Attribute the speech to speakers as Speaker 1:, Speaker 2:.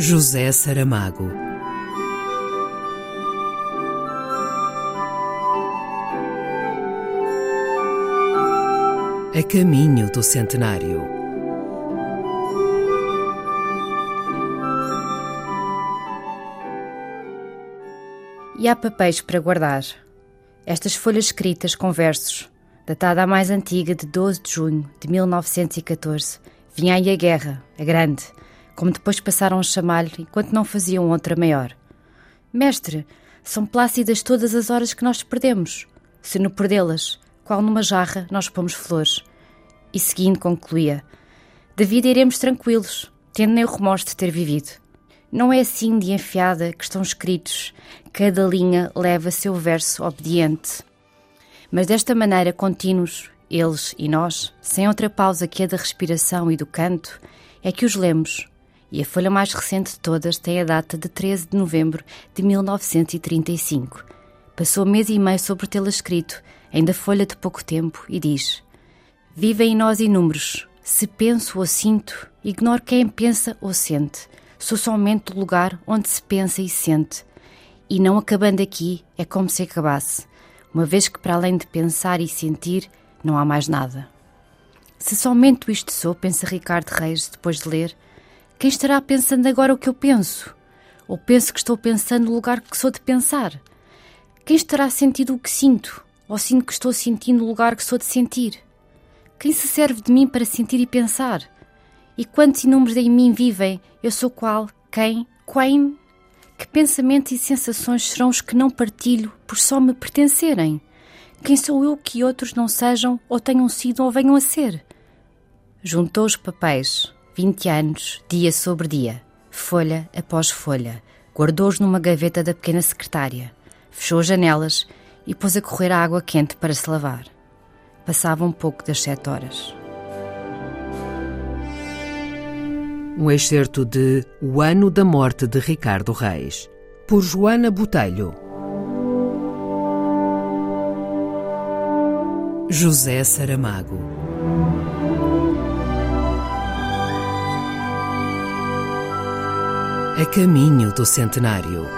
Speaker 1: José Saramago. A caminho do centenário.
Speaker 2: E há papéis para guardar. Estas folhas escritas com versos, datada a mais antiga de 12 de junho de 1914, vinha aí a guerra, a grande, como depois passaram a chamar-lhe enquanto não faziam outra maior. Mestre, são plácidas todas as horas que nós perdemos. Se no perdê-las, qual numa jarra nós pomos flores. E seguindo concluía: Da vida iremos tranquilos, tendo nem o remorso de ter vivido. Não é assim de enfiada que estão escritos, cada linha leva seu verso obediente. Mas desta maneira contínuos, eles e nós, sem outra pausa que a da respiração e do canto, é que os lemos, e a folha mais recente de todas tem a data de 13 de novembro de 1935. Passou mês e meio sobre tê-la escrito, ainda folha de pouco tempo, e diz: Vivem em nós inúmeros. Se penso ou sinto, ignoro quem pensa ou sente. Sou somente o lugar onde se pensa e sente. E não acabando aqui, é como se acabasse, uma vez que para além de pensar e sentir, não há mais nada. Se somente isto sou, pensa Ricardo Reis depois de ler, quem estará pensando agora o que eu penso? Ou penso que estou pensando no lugar que sou de pensar? Quem estará sentindo o que sinto? Ou sinto que estou sentindo o lugar que sou de sentir? Quem se serve de mim para sentir e pensar? E quantos inúmeros em mim vivem? Eu sou qual? Quem? Quem? Que pensamentos e sensações serão os que não partilho por só me pertencerem? Quem sou eu que outros não sejam, ou tenham sido, ou venham a ser? Juntou os papéis, Vinte anos, dia sobre dia, folha após folha, guardou-os numa gaveta da pequena secretária, fechou as janelas e pôs a correr a água quente para se lavar. Passava um pouco das sete horas.
Speaker 1: Um excerto de O Ano da Morte de Ricardo Reis, por Joana Botelho. José Saramago. A caminho do centenário.